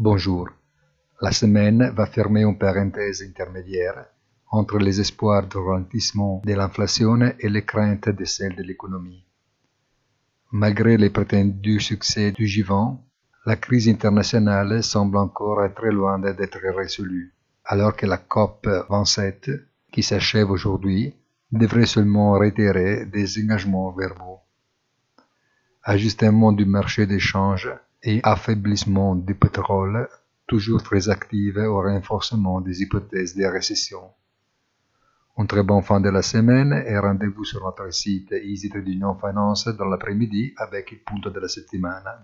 Bonjour. La semaine va fermer une parenthèse intermédiaire entre les espoirs de ralentissement de l'inflation et les craintes de celle de l'économie. Malgré les prétendus succès du G20, la crise internationale semble encore très loin d'être résolue, alors que la COP 27, qui s'achève aujourd'hui, devrait seulement réitérer des engagements verbaux. Ajustement du marché d'échange et affaiblissement du pétrole, toujours très actifs au renforcement des hypothèses de récession. Une très bonne fin de la semaine et rendez-vous sur notre site Easy Trading Finance dans l'après-midi avec il punto della settimana.